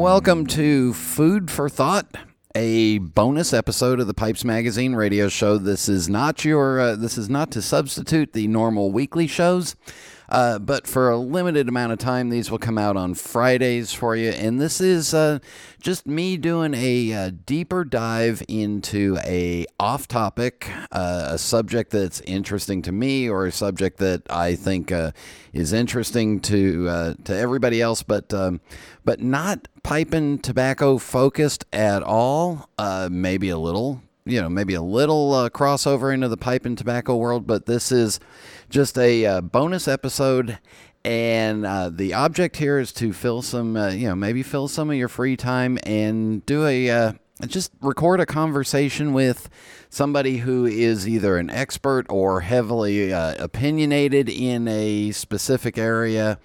Welcome to Food for Thought, a bonus episode of the Pipes Magazine radio show. This is not your. Uh, this is not to substitute the normal weekly shows. Uh, but for a limited amount of time, these will come out on Fridays for you. And this is uh, just me doing a, uh, deeper dive into a off-topic, uh, a subject that's interesting to me, or a subject that I think uh, is interesting to to everybody else, but um, but not pipe and tobacco focused at all. maybe a little you know, maybe a little uh, crossover into the pipe and tobacco world, but this is just a uh, bonus episode. And uh, the object here is to fill some, uh, you know, maybe fill some of your free time and do a, uh, just record a conversation with somebody who is either an expert or heavily uh, opinionated in a specific area.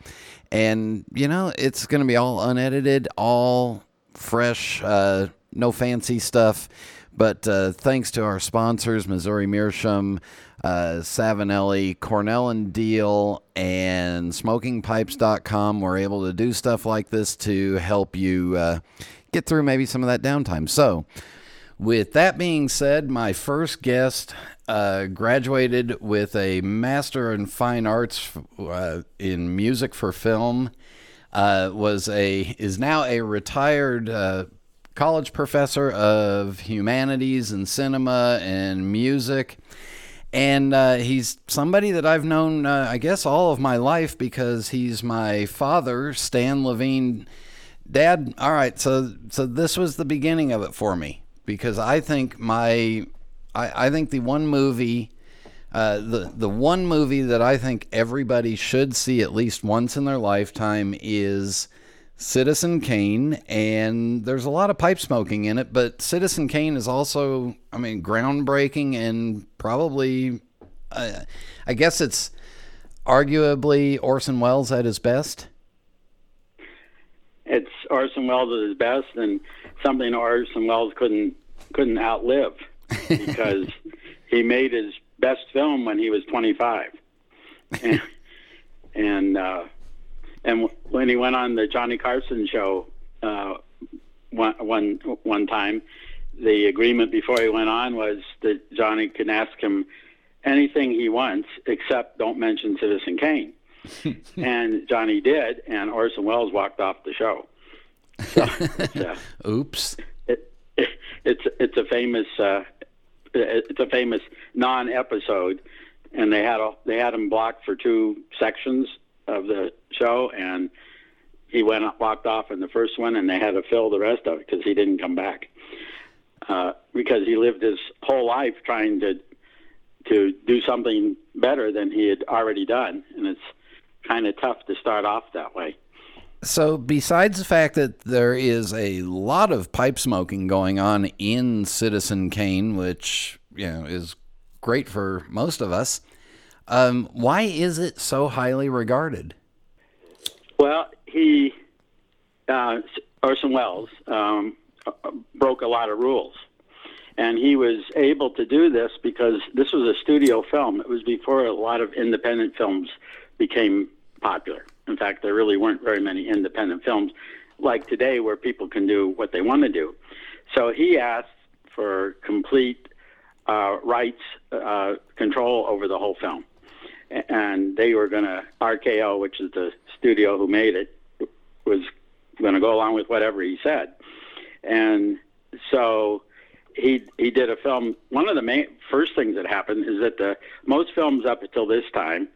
And, you know, it's going to be all unedited, all fresh, no fancy stuff but uh, thanks to our sponsors, Missouri Meerschaum, uh, Savinelli, Cornell and Diehl, and SmokingPipes.com, we're able to do stuff like this to help you uh, get through maybe some of that downtime. So, with that being said, my first guest uh, graduated with a Master in Fine Arts uh, in Music for Film. Uh, was a is now a retired uh, college professor of humanities and cinema and music. And uh, he's somebody that I've known, uh, I guess, all of my life because he's my father, Stan Levine. Dad, all right, so so this was the beginning of it for me because I think my, I, I think the one movie, uh, the the one movie that I think everybody should see at least once in their lifetime is Citizen Kane, and there's a lot of pipe smoking in it, but Citizen Kane is also, I mean, groundbreaking and probably, uh, I guess it's arguably Orson Welles at his best. It's Orson Welles at his best, and something Orson Welles couldn't couldn't outlive because he made his best film when he was 25, and, and uh, and when he went on the Johnny Carson show uh, one, one, one time, the agreement before he went on was that Johnny can ask him anything he wants except don't mention Citizen Kane. and Johnny did, and Orson Welles walked off the show. So uh, Oops. It, it, it's it's a famous uh, it's a famous non-episode, and they had a, they had him blocked for two sections of the show, and he went walked off in the first one, and they had to fill the rest of it because he didn't come back uh, because he lived his whole life trying to to do something better than he had already done, and it's kind of tough to start off that way. So, besides the fact that there is a lot of pipe smoking going on in Citizen Kane, which you know is great for most of us, um, why is it so highly regarded? Well, he uh, Orson Welles um, broke a lot of rules, and he was able to do this because this was a studio film. It was before a lot of independent films became popular. In fact, there really weren't very many independent films like today where people can do what they want to do. So he asked for complete uh, rights uh, control over the whole film and they were going to RKO, which is the studio who made it, was going to go along with whatever he said, and so he he did a film. One of the main first things that happened is that the most films up until this time,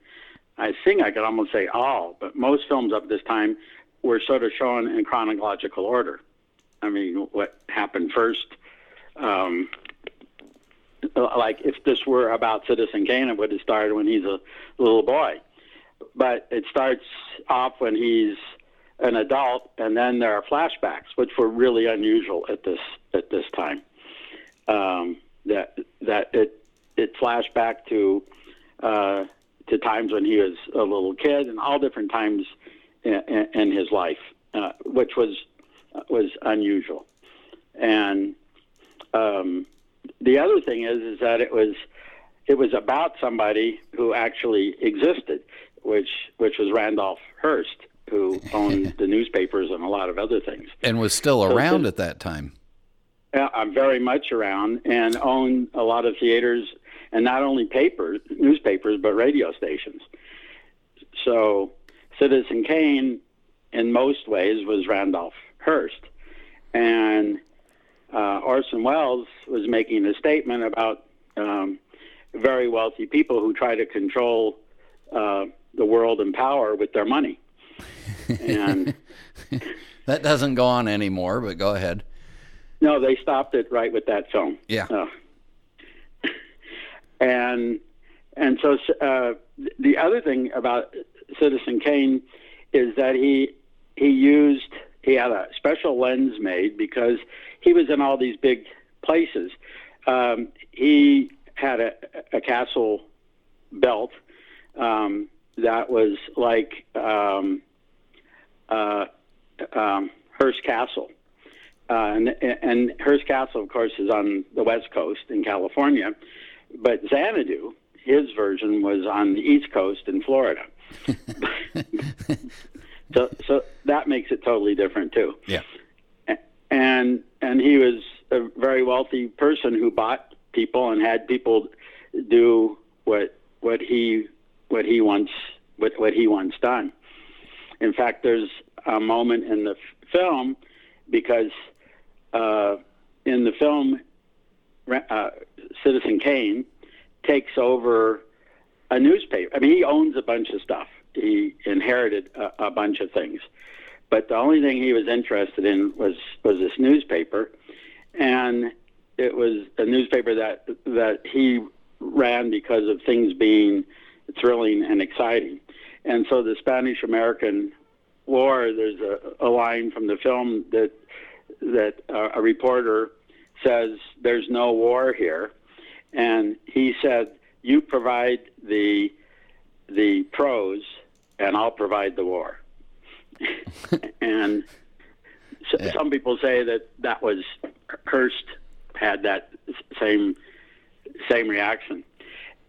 I think I could almost say all, but most films up this time were sort of shown in chronological order. I mean, what happened first? Um, like if this were about Citizen Kane, it would have started when he's a little boy. But it starts off when he's an adult, and then there are flashbacks, which were really unusual at this at this time. Um, that that it it flashed back to uh, to times when he was a little kid, and all different times in, in, in his life, uh, which was was unusual. And um, the other thing is is that it was it was about somebody who actually existed, which which was Randolph Hearst, who owned the newspapers and a lot of other things. And was still around at that time. I'm very much around and owned a lot of theaters and not only papers, newspapers, but radio stations. So Citizen Kane, in most ways, was Randolph Hearst. Orson Welles was making a statement about um, very wealthy people who try to control uh, the world and power with their money. And that doesn't go on anymore, but go ahead. No, they stopped it right with that film. Yeah. Uh, and and so uh, the other thing about Citizen Kane is that he he used he had a special lens made because he was in all these big places. Um, he had a, a castle belt um, that was like um, uh, um, Hearst Castle. Uh, and, and Hearst Castle, of course, is on the West Coast in California, but Xanadu, his version, was on the East Coast in Florida. so, so that makes it totally different too. Yeah. And and he was a very wealthy person who bought people and had people do what what he what he wants what what he wants done. In fact, there's a moment in the f- film because uh, in the film, uh, Citizen Kane takes over a newspaper. I mean, he owns a bunch of stuff. He inherited a, a bunch of things, but the only thing he was interested in was was this newspaper, and it was a newspaper that that he ran because of things being thrilling and exciting. And so the Spanish American War, there's a, a line from the film that that uh, a reporter says there's no war here, and he said you provide the the prose, and I'll provide the war. and so, yeah. some people say that that was Hearst had that same same reaction.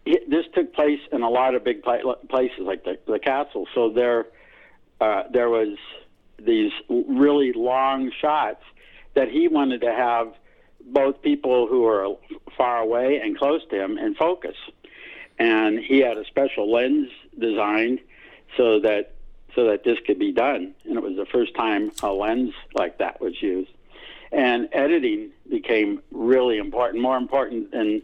It, this took place in a lot of big places like the, the castle. So there, uh, there was these really long shots that he wanted to have both people who are far away and close to him in focus. And he had a special lens designed so that so that this could be done. And it was the first time a lens like that was used. And editing became really important, more important than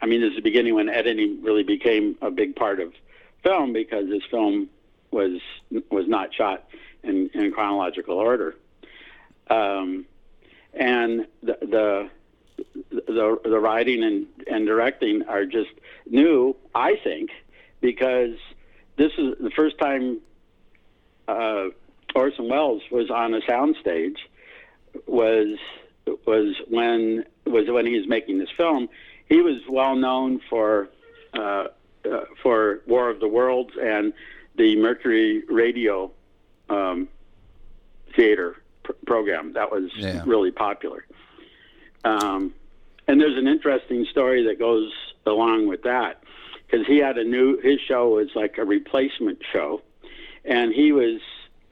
I mean, this is the beginning when editing really became a big part of film because this film was was not shot in, in chronological order. Um, and the, the the the writing and, and directing are just new, I think, because this is the first time uh, Orson Welles was on a soundstage was was when was when he was making this film. He was well known for uh, uh, for War of the Worlds and the Mercury Radio um, Theater pr- program. That was yeah. really popular. Um, and there's an interesting story that goes along with that because he had a new his show was like a replacement show, and he was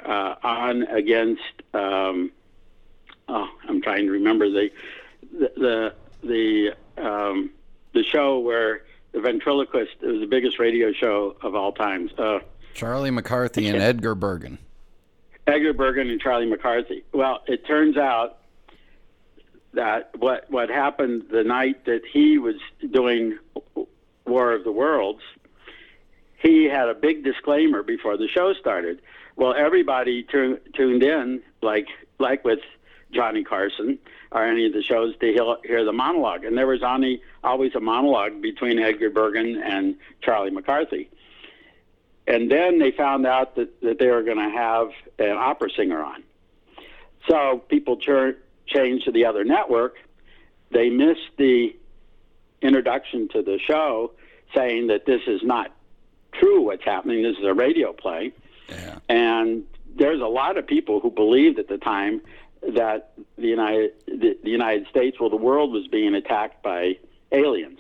uh, on against. Um, oh, I'm trying to remember the the the the, um, the show where the ventriloquist it was the biggest radio show of all times. Uh, Charlie McCarthy and Edgar Bergen. Edgar Bergen and Charlie McCarthy. Well, it turns out that what what happened the night that he was doing War of the Worlds, he had a big disclaimer before the show started. Well, everybody tu- tuned in, like like with Johnny Carson or any of the shows, to hear, hear the monologue, and there was only always a monologue between Edgar Bergen and Charlie McCarthy. And then they found out that, that they were going to have an opera singer on. So people tur- changed to the other network. They missed the introduction to the show saying that this is not true what's happening. This is a radio play. Yeah. And there's a lot of people who believed at the time that the United the, the United States, well, the world was being attacked by aliens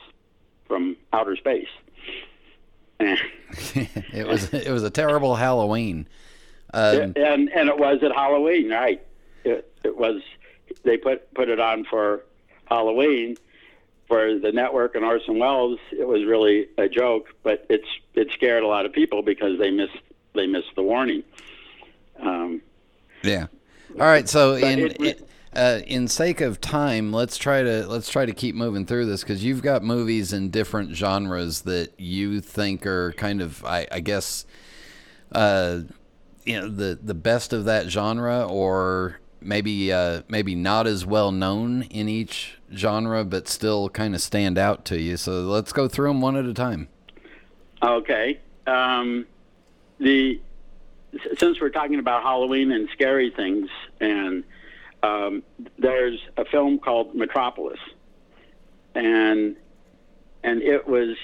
from outer space. it was it was a terrible Halloween. Um, and and it was at Halloween, right? It, it was. They put put it on for Halloween for the network and Orson Welles. It was really a joke, but it's it scared a lot of people because they missed they missed the warning. Um, yeah. All right. So in it- in, uh, in sake of time, let's try to let's try to keep moving through this because you've got movies in different genres that you think are kind of, I, I guess, uh, you know, the the best of that genre, or maybe uh, maybe not as well known in each genre, but still kind of stand out to you. So let's go through them one at a time. Okay. Um, the since we're talking about Halloween and scary things, and um, there's a film called Metropolis, and and it was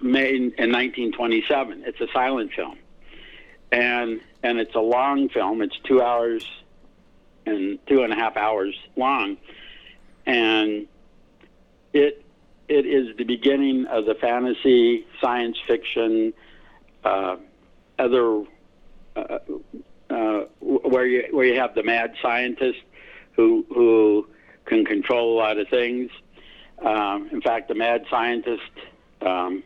made in 1927. It's a silent film, and and it's a long film. It's two hours and two and a half hours long, and it it is the beginning of the fantasy, science fiction, uh, other uh, uh, where you where you have the mad scientist who who can control a lot of things. Um, in fact, the mad scientist um,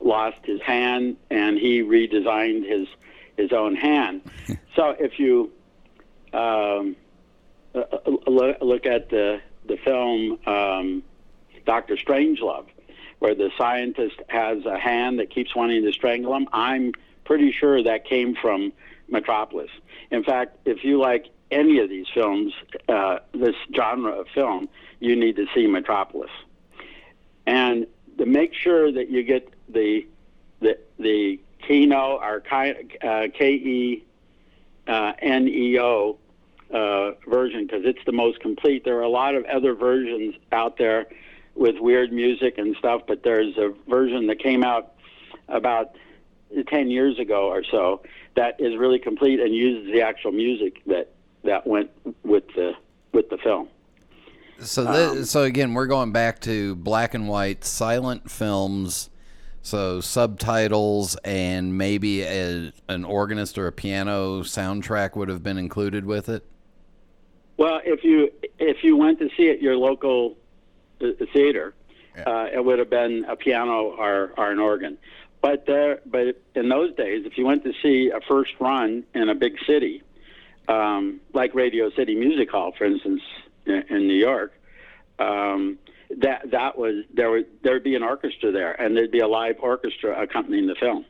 lost his hand, and he redesigned his his own hand. so if you um, uh, uh, look, look at the the film um, Doctor Strangelove, where the scientist has a hand that keeps wanting to strangle him. I'm pretty sure that came from Metropolis. In fact, if you like any of these films, uh, this genre of film, you need to see Metropolis. And to make sure that you get the the the Kino or K E N E O uh, version because it's the most complete. There are a lot of other versions out there with weird music and stuff, but there's a version that came out about 10 years ago or so that is really complete and uses the actual music that that went with the with the film. So, thi- so again, we're going back to black and white silent films. So subtitles and maybe a, an organist or a piano soundtrack would have been included with it. Well, if you if you went to see it your local uh, theater, uh, it would have been a piano or, or an organ. But there, but in those days, if you went to see a first run in a big city, um, like Radio City Music Hall, for instance, in, in New York, um, that that was there would there would be an orchestra there, and there'd be a live orchestra accompanying the film.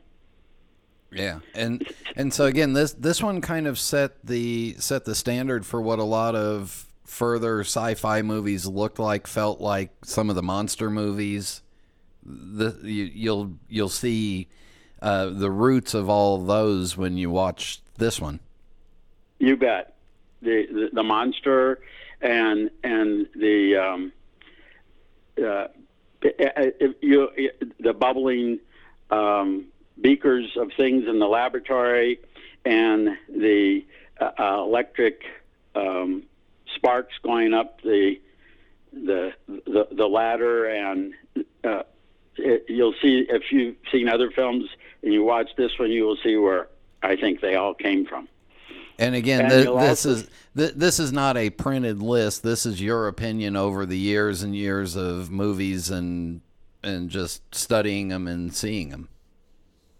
Yeah, and and so again, this this one kind of set the set the standard for what a lot of further sci-fi movies looked like, felt like some of the monster movies. The you, you'll you'll see uh, the roots of all those when you watch this one. You bet. The the, the monster and and the um, uh, you the bubbling um, beakers of things in the laboratory and the uh, uh, electric um, sparks going up the the the, the ladder and uh, it, you'll see if you've seen other films and you watch this one you will see where I think they all came from. And again, And th- this also- is th- this is not a printed list. This is your opinion over the years and years of movies and and just studying them and seeing them.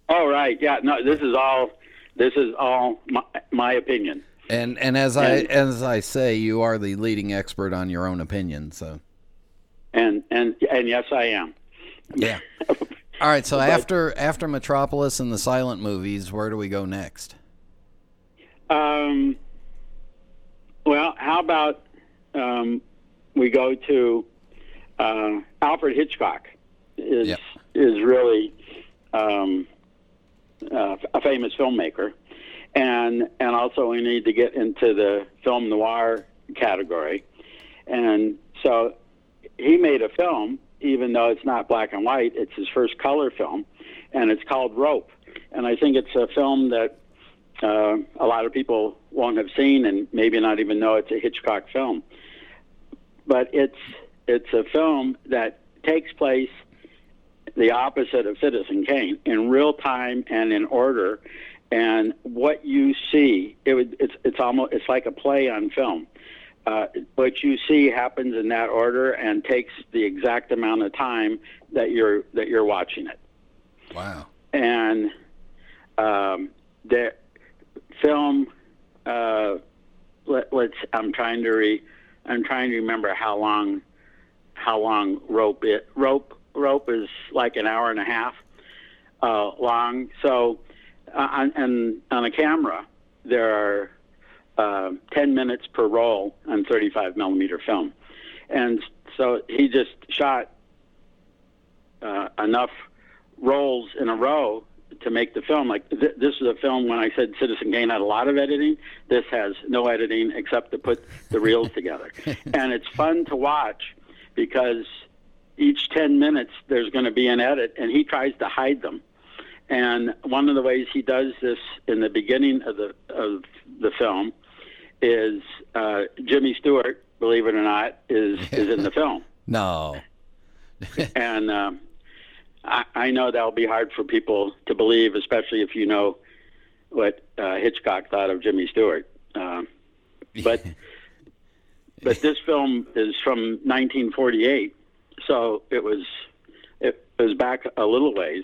Oh right, yeah. No, this is all. This is all my, my opinion. And and as I as I say, you are the leading expert on your own opinion. So And and and yes, I am. yeah. All right. So after after Metropolis and the silent movies, where do we go next? Um, well, how about um, we go to uh, Alfred Hitchcock? Is Yep. is really um, uh, a famous filmmaker, and and also we need to get into the film noir category, and so he made a film, even though it's not black and white. It's his first color film, and it's called Rope, and I think it's a film that uh, a lot of people won't have seen and maybe not even know it's a Hitchcock film. But it's it's a film that takes place the opposite of Citizen Kane in real time and in order, and what you see, it would, it's it's almost it's like a play on film. Uh, what you see happens in that order and takes the exact amount of time that you're that you're watching it. Wow. And um, the film. Uh, let, us I'm trying to re. I'm trying to remember how long. How long rope it rope rope is like an hour and a half uh, long. So, uh, on, and on a camera, there are uh, 10 minutes per roll on 35 millimeter film. And so he just shot uh, enough rolls in a row to make the film. Like th- this is a film when I said Citizen Kane had a lot of editing. This has no editing except to put the reels together, and it's fun to watch because each 10 minutes there's going to be an edit, and he tries to hide them. And one of the ways he does this in the beginning of the of the film is uh, Jimmy Stewart, believe it or not, is is in the film. No. and um, I, I know that'll be hard for people to believe, especially if you know what uh, Hitchcock thought of Jimmy Stewart. Um, but but this film is from 1948, so it was it was back a little ways,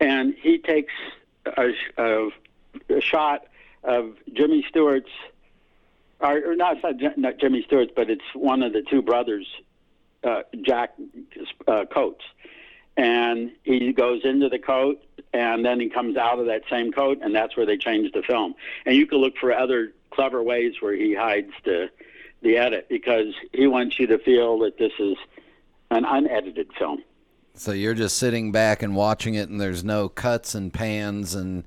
and he takes a, a, a shot of Jimmy Stewart's, or, or not, not Jimmy Stewart's, but it's one of the two brothers, uh, Jack uh, Coates, and he goes into the coat and then he comes out of that same coat and that's where they change the film. And you can look for other clever ways where he hides the the edit because he wants you to feel that this is an unedited film so you're just sitting back and watching it and there's no cuts and pans and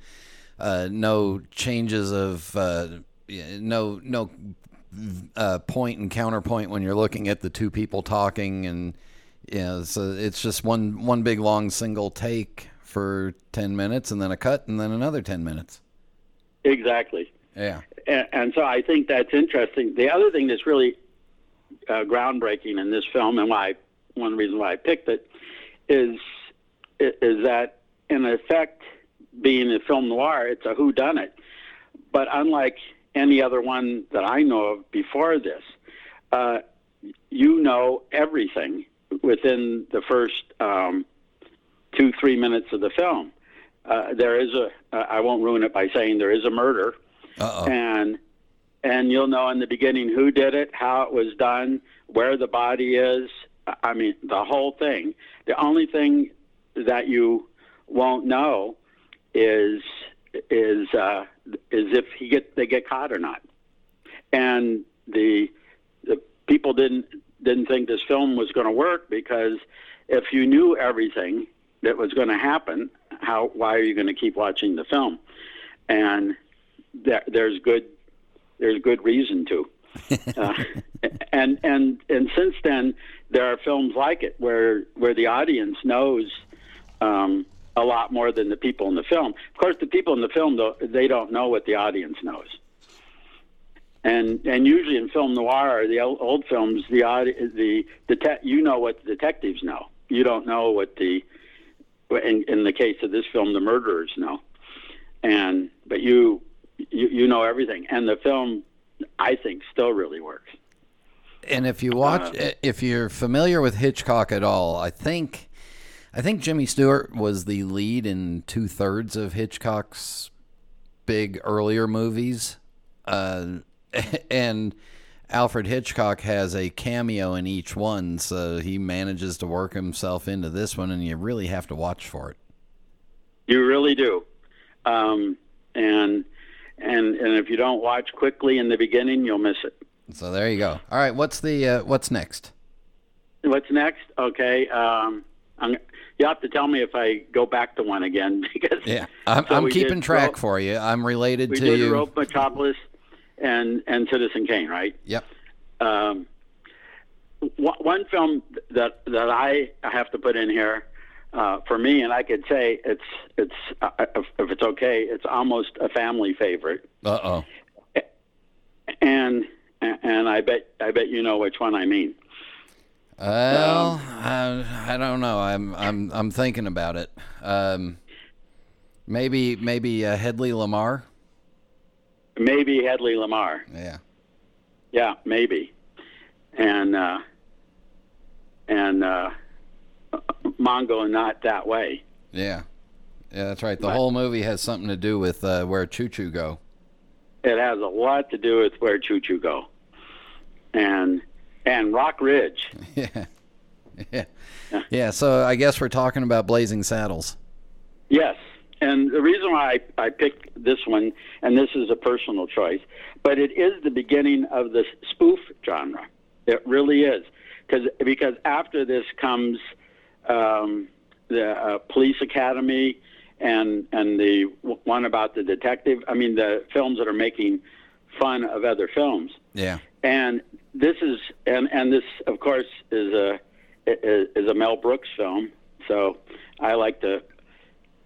uh, no changes of uh, no no uh, point and counterpoint when you're looking at the two people talking and yeah, so it's just one one big long single take for ten minutes, and then a cut, and then another ten minutes. Exactly. Yeah. And, and so I think that's interesting. The other thing that's really uh, groundbreaking in this film, and why one reason why I picked it, is is that in effect, being a film noir, it's a who done it. But unlike any other one that I know of before this, uh, you know everything within the first um, two three minutes of the film. Uh, there is a uh, I won't ruin it by saying there is a murder, Uh-oh. and and you'll know in the beginning who did it, how it was done, where the body is. I mean the whole thing. The only thing that you won't know is is uh, is if he get they get caught or not, and the the people didn't didn't think this film was going to work because if you knew everything that was going to happen, how why are you going to keep watching the film? And there, there's good there's good reason to. uh, and and and since then, there are films like it where where the audience knows um, a lot more than the people in the film. Of course, the people in the film they don't know what the audience knows and and usually in film noir, or the old, old films, the the the you know what the detectives know. You don't know what the in, in the case of this film, the murderers know, and but you you, you know everything, and the film, I think, still really works. And if you watch, if you're familiar with Hitchcock at all, I think, I think Jimmy Stewart was the lead in two thirds of Hitchcock's big earlier movies. Uh, and Alfred Hitchcock has a cameo in each one, so he manages to work himself into this one, and you really have to watch for it. You really do, um, and and and if you don't watch quickly in the beginning, you'll miss it. So there you go. All right, what's the uh, what's next? What's next? Okay, um, I'm, you have to tell me if I go back to one again because yeah, I'm, so I'm keeping track for you. I'm related we to did you. Rope Metropolis and and Citizen Kane, right? Yep. Um, one film that that I have to put in here uh, for me, and I could say it's it's uh, if, if, it's okay, it's almost a family favorite. Uh oh. And and I bet I bet you know which one I mean. Well, um, I, I don't know. I'm I'm I'm thinking about it. Um, Maybe maybe uh, Hedley Lamarr. Maybe Hedley Lamarr. Yeah. Yeah, maybe. And uh, and uh, Mongo not that way. Yeah. Yeah, that's right. The But- whole movie has something to do with uh, where Choo Choo go. It has a lot to do with where Choo Choo go, and and Rock Ridge. yeah. Yeah. Yeah. So I guess we're talking about Blazing Saddles. Yes, and the reason why I, I picked this one, and this is a personal choice, but it is the beginning of the spoof genre. It really is, because because after this comes um, the uh, Police Academy and and the one about the detective. I mean, the films that are making fun of other films. Yeah. And this is and and this of course is a is, is a Mel Brooks film. So I like to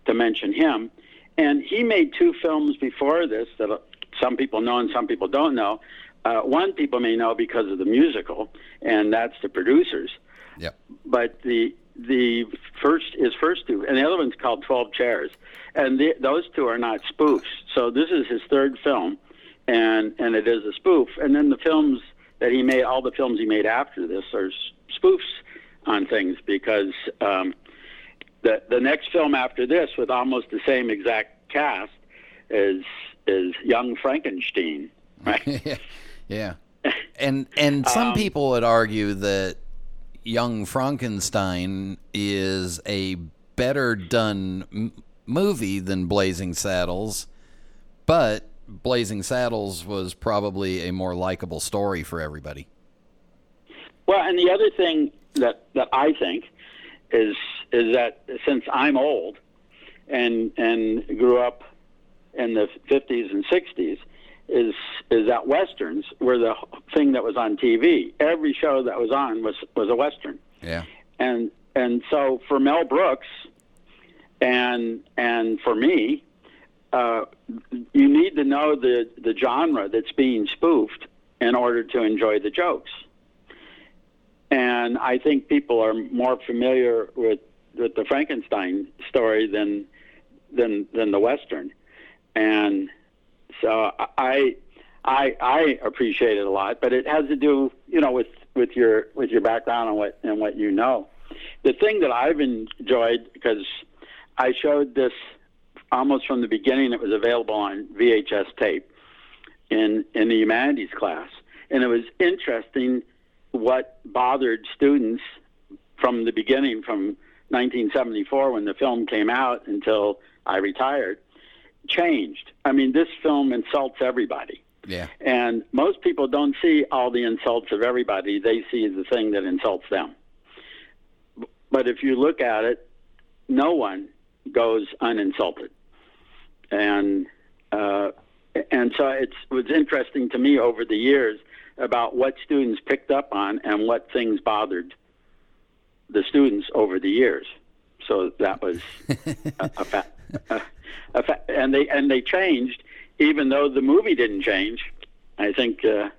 to mention him. And he made two films before this that uh, some people know and some people don't know. Uh, one people may know because of the musical, and that's the producers. Yep. But the the first his first two, and the other one's called Twelve Chairs, and the, those two are not spoofs. So this is his third film, and and it is a spoof. And then the films that he made, all the films he made after this, are spoofs on things because um, the the next film after this, with almost the same exact cast, is is Young Frankenstein. Right? yeah. And and some Um, people would argue that Young Frankenstein is a better done m- movie than Blazing Saddles, but Blazing Saddles was probably a more likable story for everybody. Well, and the other thing that that I think is is that since I'm old and and grew up in the 50s and 60s is is that westerns were the thing that was on TV. Every show that was on was was a western. Yeah. And and so for Mel Brooks and and for me uh, you need to know the the genre that's being spoofed in order to enjoy the jokes and I think people are more familiar with with the Frankenstein story than than than the Western, and so I I I appreciate it a lot. But it has to do, you know, with with your with your background and what and what you know. The thing that I've enjoyed because I showed this almost from the beginning. It was available on VHS tape in in the humanities class, and it was interesting what bothered students from the beginning, from 1974 when the film came out until I retired, changed. I mean, this film insults everybody. Yeah. And most people don't see all the insults of everybody, they see the thing that insults them. But if you look at it, no one goes uninsulted. And uh, and so it was interesting to me over the years about what students picked up on and what things bothered the students over the years. So that was a, a, a fa- and they and they changed, even though the movie didn't change. I think uh,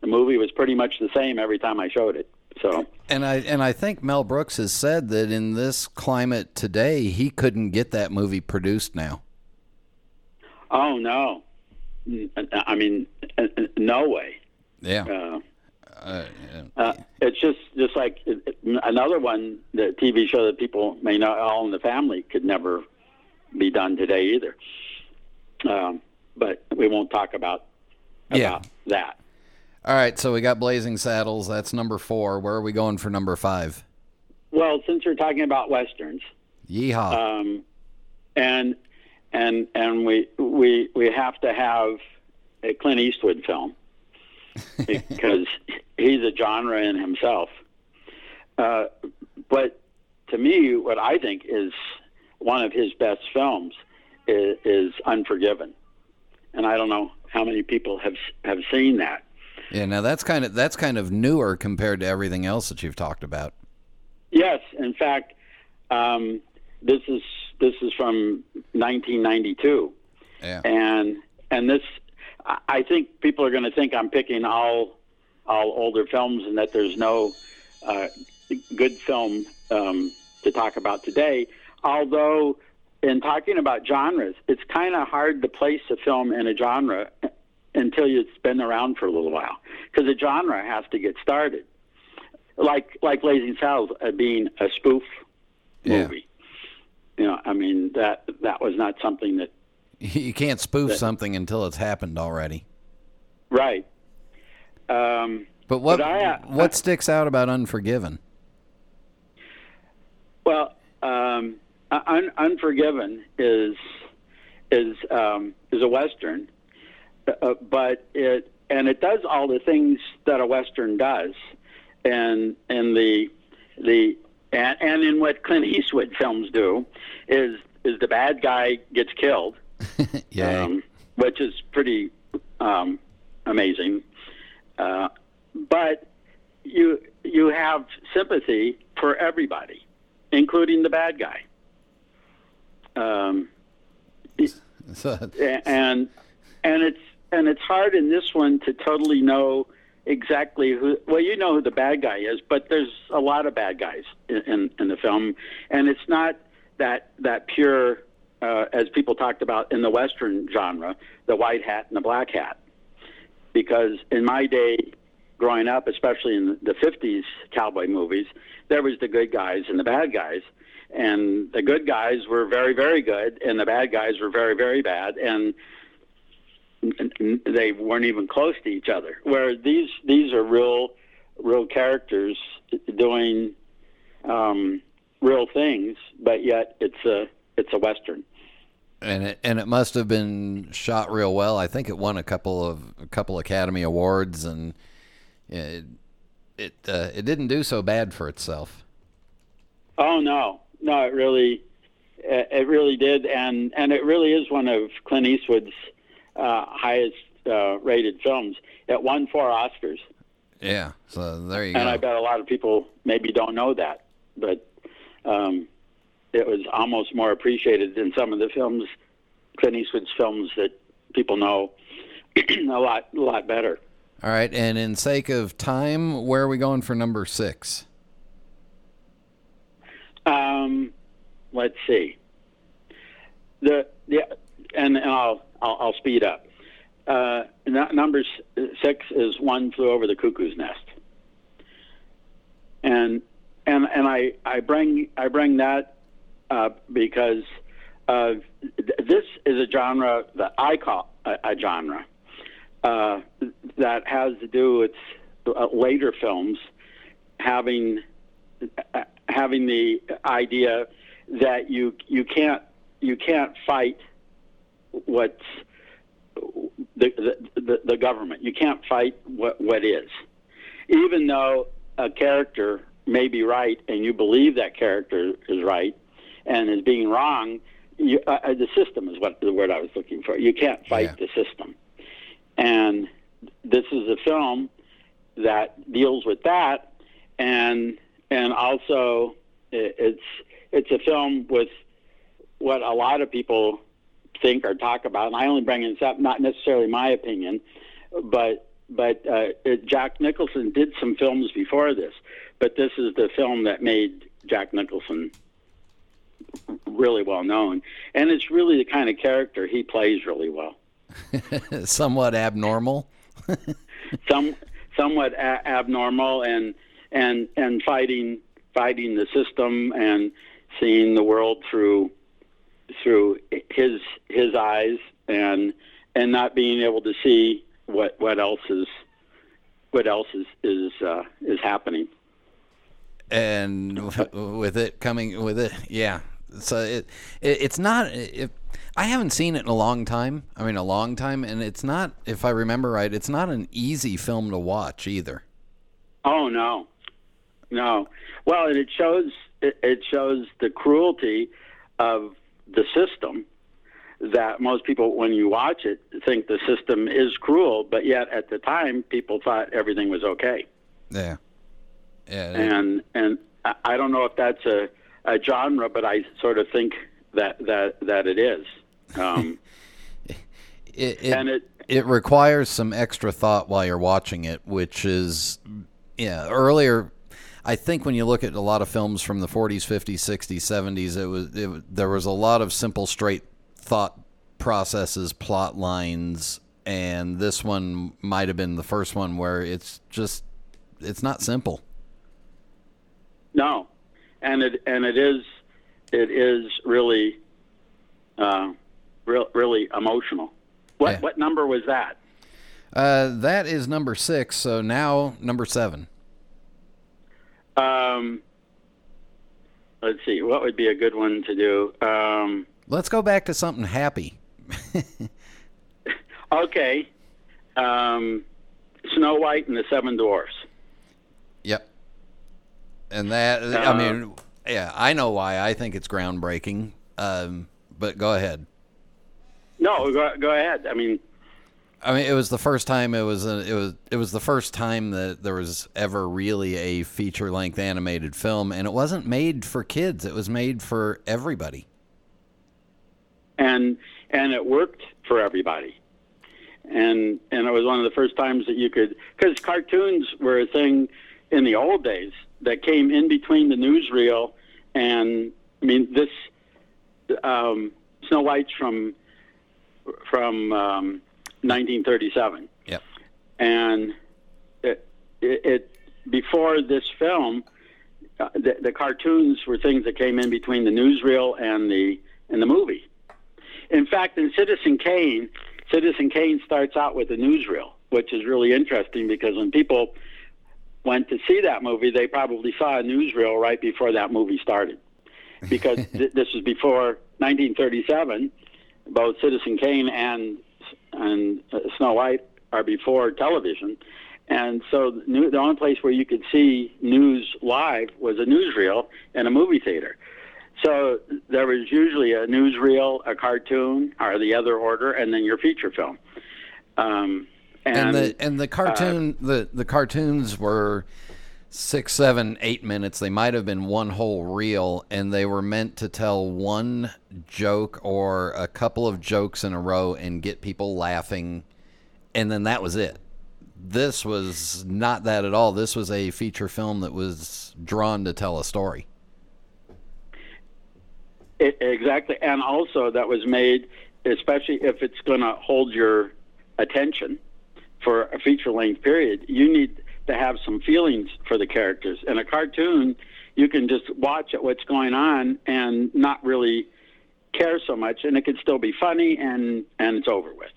the movie was pretty much the same every time I showed it. So And I and I think Mel Brooks has said that in this climate today, he couldn't get that movie produced now. oh no, I mean uh, uh, no way. Yeah. Uh, Uh, Uh, it's just just like another one, the TV show that people may not All in the Family, could never be done today either. Um, but we won't talk about Yeah. about that. All right, so we got Blazing Saddles. That's number four. Where are we going for number five? Well, since we're talking about westerns, Yeehaw. um, and and and we we we have to have a Clint Eastwood film because he's a genre in himself. Uh, but to me, what I think is one of his best films is, is Unforgiven, and I don't know how many people have have seen that. Yeah. Now that's kind of that's kind of newer compared to everything else that you've talked about. Yes, in fact, um, this is this is from 1992. Yeah. and and this I- think people are going to think I'm picking all all older films and that there's no uh, good film um, to talk about today. Although in talking about genres, it's kind of hard to place a film in a genre until it's been around for a little while because the genre has to get started. Like like Blazing Saddles uh, being a spoof Yeah. movie. You know, I mean that that was not something that You can't spoof something until it's happened already. right. Um, But what But I, uh, what sticks out about Unforgiven? Well, um, Un- Unforgiven is is um, is a western, uh, but it and it does all the things that a western does, and and the the and, and in what Clint Eastwood films do is is the bad guy gets killed, Yay. um, which is pretty um, amazing. Uh, but you you have sympathy for everybody, including the bad guy. Um, and and it's and it's hard in this one to totally know exactly who. Well, you know who the bad guy is, but there's a lot of bad guys in in, in the film, and it's not that that pure uh, as people talked about in the western genre, the white hat and the black hat. Because in my day, growing up, especially in the 50s cowboy movies, there was the good guys and the bad guys. And the good guys were very, very good, and the bad guys were very, very bad. And they weren't even close to each other. Where these these are real, real characters doing um, real things, but yet it's a it's a western. and it and it must have been shot real well. I think it won a couple of a couple Academy Awards, and it it uh, it didn't do so bad for itself. Oh no, no, it really, it it really did, and and it really is one of Clint Eastwood's uh, highest uh, rated films. It won four Oscars, Yeah, so there you go. and I bet a lot of people maybe don't know that, but um, it was almost more appreciated than some of the films, Clint Eastwood's films that people know a lot, a lot better. All right, and in sake of time, where are we going for number six? Um, let's see. The the and, and I'll, I'll I'll speed up. Uh, n- number six is one flew over the cuckoo's nest, and and and I I bring I bring that up because uh, th- this is a genre that I call a, a genre uh, that has to do with uh, later films having uh, having the idea that you you can't you can't fight what's the, the the the government. You can't fight what what is, even though a character may be right and you believe that character is right and is being wrong. You, uh, uh, the system is what the word I was looking for. You can't fight Yeah. the system, and this is a film that deals with that, and and also it's it's a film with what a lot of people think or talk about. And I only bring this up, not necessarily my opinion, but but uh, Jack Nicholson did some films before this, but this is the film that made Jack Nicholson really well known, and it's really the kind of character he plays really well. Somewhat abnormal. some somewhat a- abnormal and and and fighting fighting the system and seeing the world through through his his eyes and and not being able to see what what else is what else is is uh, is happening. and with it coming with it yeah. So it, it it's not if i haven't seen it in a long time. I mean a long time. And it's not if i remember right it's not an easy film to watch either. Oh no, no. Well, and it shows it, it shows the cruelty of the system that most people, when you watch it, think the system is cruel, but yet at the time, people thought everything was okay. yeah yeah And and I- don't know if that's a, a genre, but I sort of think that that that it is. Um, it, it, and it it requires some extra thought while you're watching it which is yeah earlier I think when you look at a lot of films from the 40s, 50s, 60s, 70s, it was it, there was a lot of simple, straight thought processes, plot lines, and this one might have been the first one where it's just it's not simple. No, and it and it is it is really uh, re- really emotional. What Yeah. what number was that? Uh, that is number six. So now number seven. Um, let's see, what would be a good one to do? Um, Let's go back to something happy. okay, um, Snow White and the Seven Dwarfs. Yep. And that, I Uh, mean, yeah, I know why I think it's groundbreaking. Um, but go ahead. No, go, go ahead. I mean, I mean, it was the first time it was a, it was it was the first time that there was ever really a feature length animated film, and it wasn't made for kids. It was made for everybody. and and it worked for everybody. And and it was one of the first times that you could because cartoons were a thing in the old days that came in between the newsreel and I mean this um, Snow White's from from um, 1937 Yep. and it, it, it before this film, uh, the, the cartoons were things that came in between the newsreel and the and the movie. In fact, in Citizen Kane, Citizen Kane starts out with a newsreel, which is really interesting because when people went to see that movie, they probably saw a newsreel right before that movie started, because th- this was before 1937. Both Citizen Kane and and uh, Snow White are before television, and so the, the only place where you could see news live was a newsreel in a movie theater. So there was usually a newsreel, a cartoon, or the other order, and then your feature film. Um, and, And, the and the cartoon the the cartoons were six, seven, eight minutes. They might have been one whole reel, and they were meant to tell one joke or a couple of jokes in a row and get people laughing, and then that was it. This was not that at all. This was a feature film that was drawn to tell a story. It, exactly, and also that was made, especially if it's going to hold your attention for a feature-length period. You need to have some feelings for the characters. In a cartoon, you can just watch at what's going on and not really care so much, and it can still be funny, and and it's over with.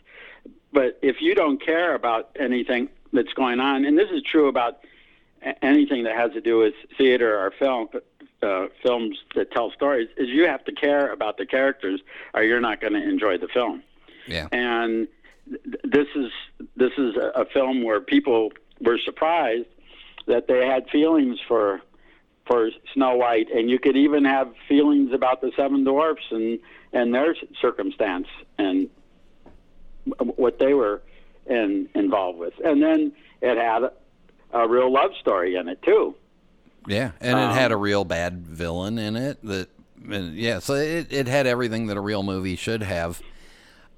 But if you don't care about anything that's going on, and this is true about anything that has to do with theater or film, uh, films that tell stories, is you have to care about the characters, or you're not going to enjoy the film. Yeah. And th- this is this is a, a film where people were surprised that they had feelings for for Snow White, and you could even have feelings about the Seven Dwarfs and and their circumstance and what they were in, involved with. And then it had a, a real love story in it too. Yeah, and it had a Um, real bad villain in it. That, yeah, so it, it had everything that a real movie should have.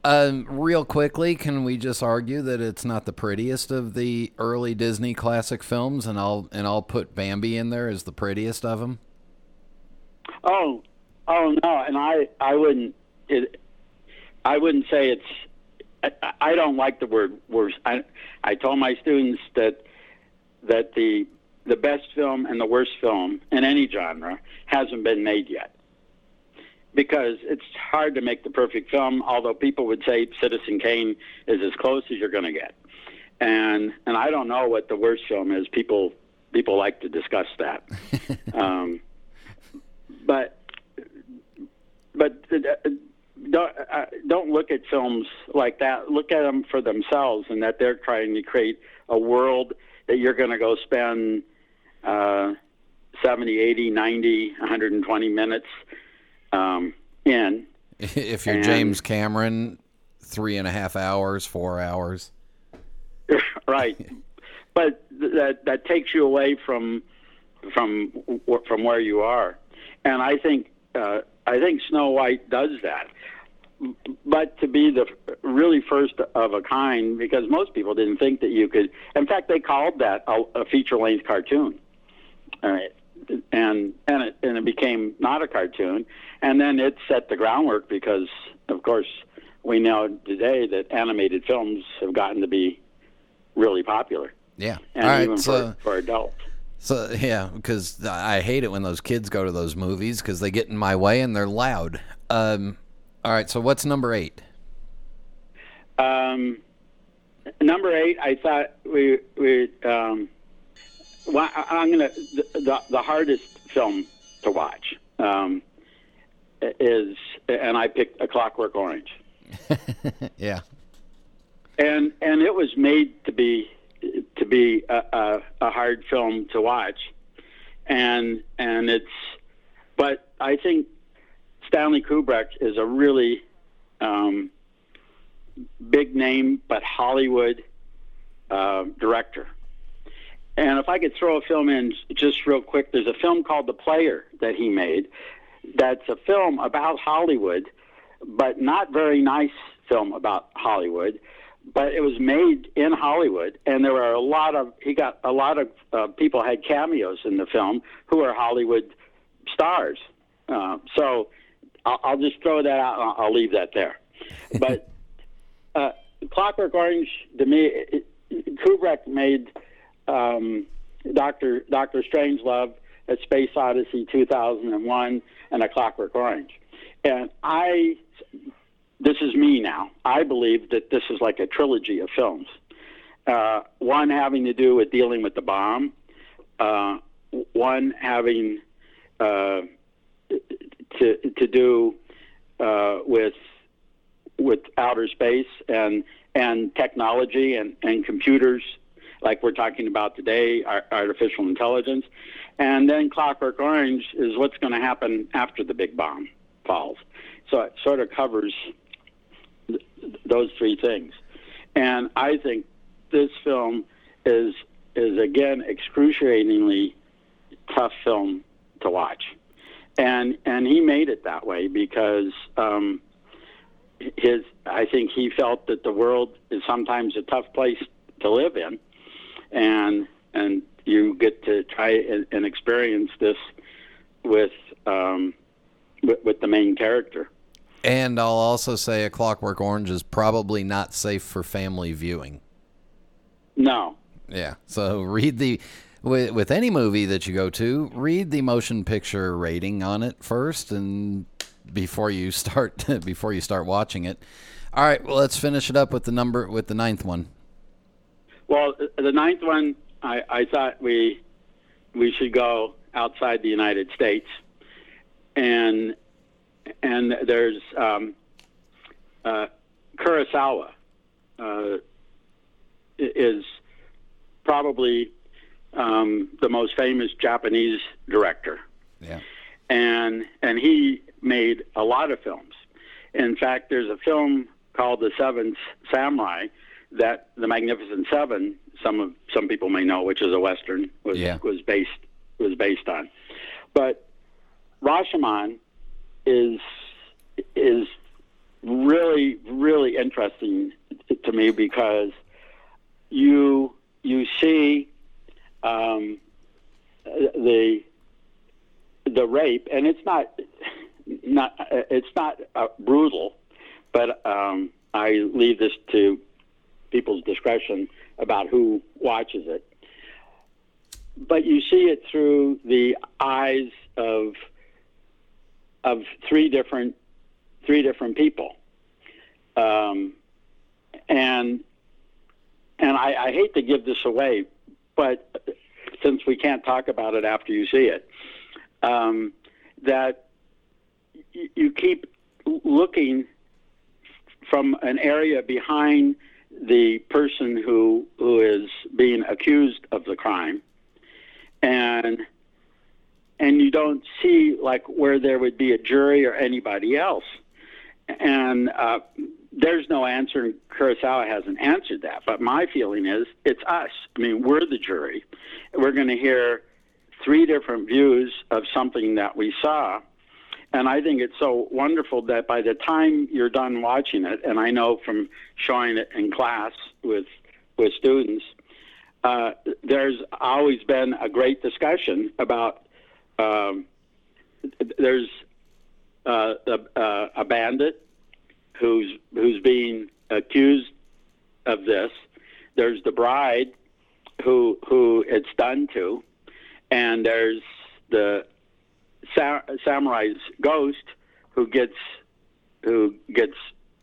Um, real quickly, can we just argue that it's not the prettiest of the early Disney classic films, and I'll and I'll put Bambi in there as the prettiest of them. Oh, oh no, and I I wouldn't it, I wouldn't say it's. I, I don't like the word worst. I I told my students that that the the best film and the worst film in any genre hasn't been made yet. Because it's hard to make the perfect film, although people would say Citizen Kane is as close as you're going to get. And and I don't know what the worst film is. People people like to discuss that. um, but but uh, don't uh, don't look at films like that. Look at them for themselves, and that they're trying to create a world that you're going to go spend uh, 70, 80, 90, 120 minutes um, in. if you're And- James Cameron, three and a half hours, four hours. right, but th- that that takes you away from from from where you are, and I think uh, I think Snow White does that. But to be the really first of a kind, because most people didn't think that you could. In fact, they called that a, a feature length cartoon. uh, and and it and it became not a cartoon, and then it set the groundwork because, of course, we know today that animated films have gotten to be really popular. Yeah. And All right. even So, for, for adults. so yeah, because I hate it when those kids go to those movies because they get in my way and they're loud. Um, all right. So what's number eight? Um, number eight, I thought we we. Um, well, I- I'm gonna the, the the hardest film to watch um, is, and I picked A Clockwork Orange, yeah. and and it was made to be to be a, a, a hard film to watch, and and it's, but I think Stanley Kubrick is a really um, big name, but Hollywood uh, director. And if I could throw a film in just real quick, there's a film called The Player that he made. That's a film about Hollywood, but not very nice film about Hollywood. But it was made in Hollywood, and there were a lot of he got a lot of uh, people had cameos in the film who are Hollywood stars. Uh, so I'll, I'll just throw that out. I'll, I'll leave that there. But uh, Clockwork Orange, to me, it, Kubrick made um, Doctor Doctor Strangelove, A Space Odyssey 2001, and A Clockwork Orange. And I, this is me now. I believe that this is like a trilogy of films. Uh, one having to do with dealing with the bomb, uh, one having uh, to to do uh, with with outer space and and technology and, and computers like we're talking about today, artificial intelligence. And then Clockwork Orange is what's going to happen after the big bomb falls. So it sort of covers th- those three things. And I think this film is is again excruciatingly tough film to watch. And and he made it that way because um, his I think he felt that the world is sometimes a tough place to live in, and and you get to try and, and experience this with, um, with with the main character. And I'll also say A Clockwork Orange is probably not safe for family viewing. No, Yeah. So read the with, with any movie that you go to, read the motion picture rating on it first, and before you start before you start watching it. All right. Well, let's finish it up with the number with the ninth one. Well, the ninth one, I, I thought we we should go outside the United States, and and there's um, uh, Kurosawa uh, is probably um, the most famous Japanese director Yeah. and and he made a lot of films. In fact, there's a film called The Seventh Samurai that The Magnificent Seven, some of some people may know, which is a western, was Yeah. was based was based on. But Rashomon is is really really interesting to me because you you see um, the the rape, and it's not not it's not uh, brutal, but um, I leave this to people's discretion about who watches it. But you see it through the eyes of of three different three different people, um, and and I, I hate to give this away, but since we can't talk about it after you see it, um, that you keep looking from an area behind the person who who is being accused of the crime, and and you don't see like where there would be a jury or anybody else, and uh, there's no answer. And Kurosawa hasn't answered that, but my feeling is it's us. I mean, we're the jury. We're going to hear three different views of something that we saw. And I think it's so wonderful that by the time you're done watching it, and I know from showing it in class with with students, uh, there's always been a great discussion about. Um, there's uh, a, uh, a bandit who's who's being accused of this. There's the bride who who it's done to, and there's the sa- samurai's ghost who gets who gets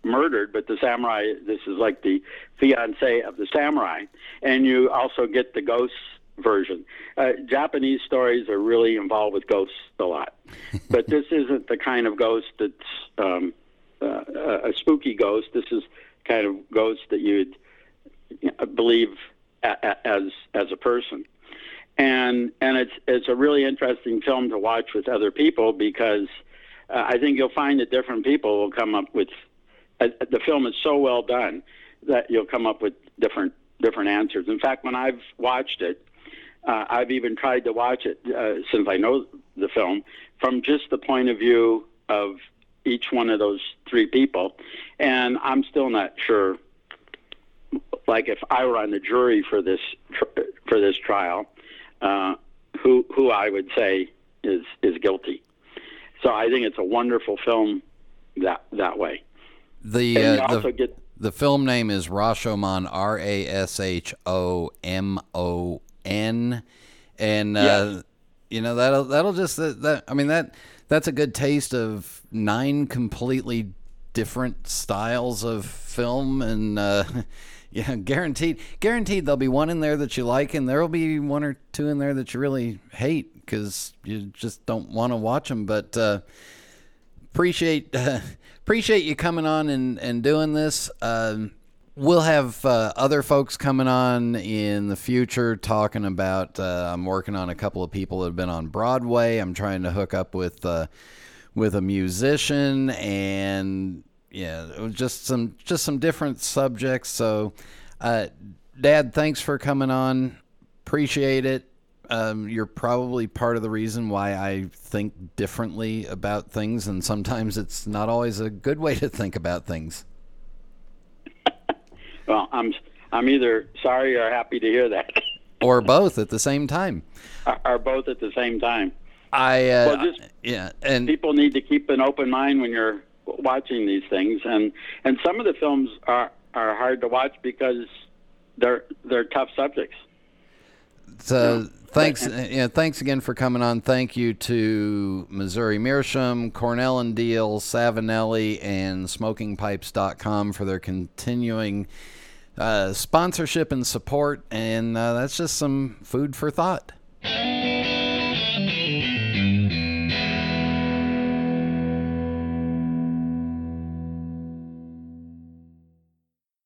murdered, but the samurai this is like the fiance of the samurai, and you also get the ghost version. Uh, Japanese stories are really involved with ghosts a lot, but this isn't the kind of ghost that's um, uh, a spooky ghost. This is kind of ghost that you'd believe as as a person. And and it's it's a really interesting film to watch with other people because uh, I think you'll find that different people will come up with uh, the film is so well done that you'll come up with different different answers. In fact, when I've watched it, uh, I've even tried to watch it uh, since I know the film from just the point of view of each one of those three people, and I'm still not sure like if I were on the jury for this for this trial, uh, who who I would say is is guilty. So I think it's a wonderful film that that way. The uh, the, get, the film name is Rashomon R A S H O M O N, and uh, you know that'll that'll just that I mean that that's a good taste of nine completely different styles of film and. Uh, Yeah, guaranteed. Guaranteed there'll be one in there that you like, and there'll be one or two in there that you really hate because you just don't want to watch them. But uh, appreciate uh, appreciate you coming on and, and doing this. Um, we'll have uh, other folks coming on in the future talking about. Uh, I'm working on a couple of people that have been on Broadway. I'm trying to hook up with uh, with a musician and yeah, it was just some just some different subjects. So, uh, Dad, thanks for coming on. Appreciate it. Um, you're probably part of the reason why I think differently about things, and sometimes it's not always a good way to think about things. well, I'm I'm either sorry or happy to hear that, or both at the same time, or, both at the same time. I uh, well, just yeah, and people need to keep an open mind when you're watching these things, and and some of the films are are hard to watch because they're they're tough subjects. So thanks, yeah, thanks again for coming on. Thank you to Missouri Meerschaum, Cornell and Diehl, Savinelli, and SmokingPipes.com for their continuing uh, sponsorship and support. And uh, that's just some food for thought.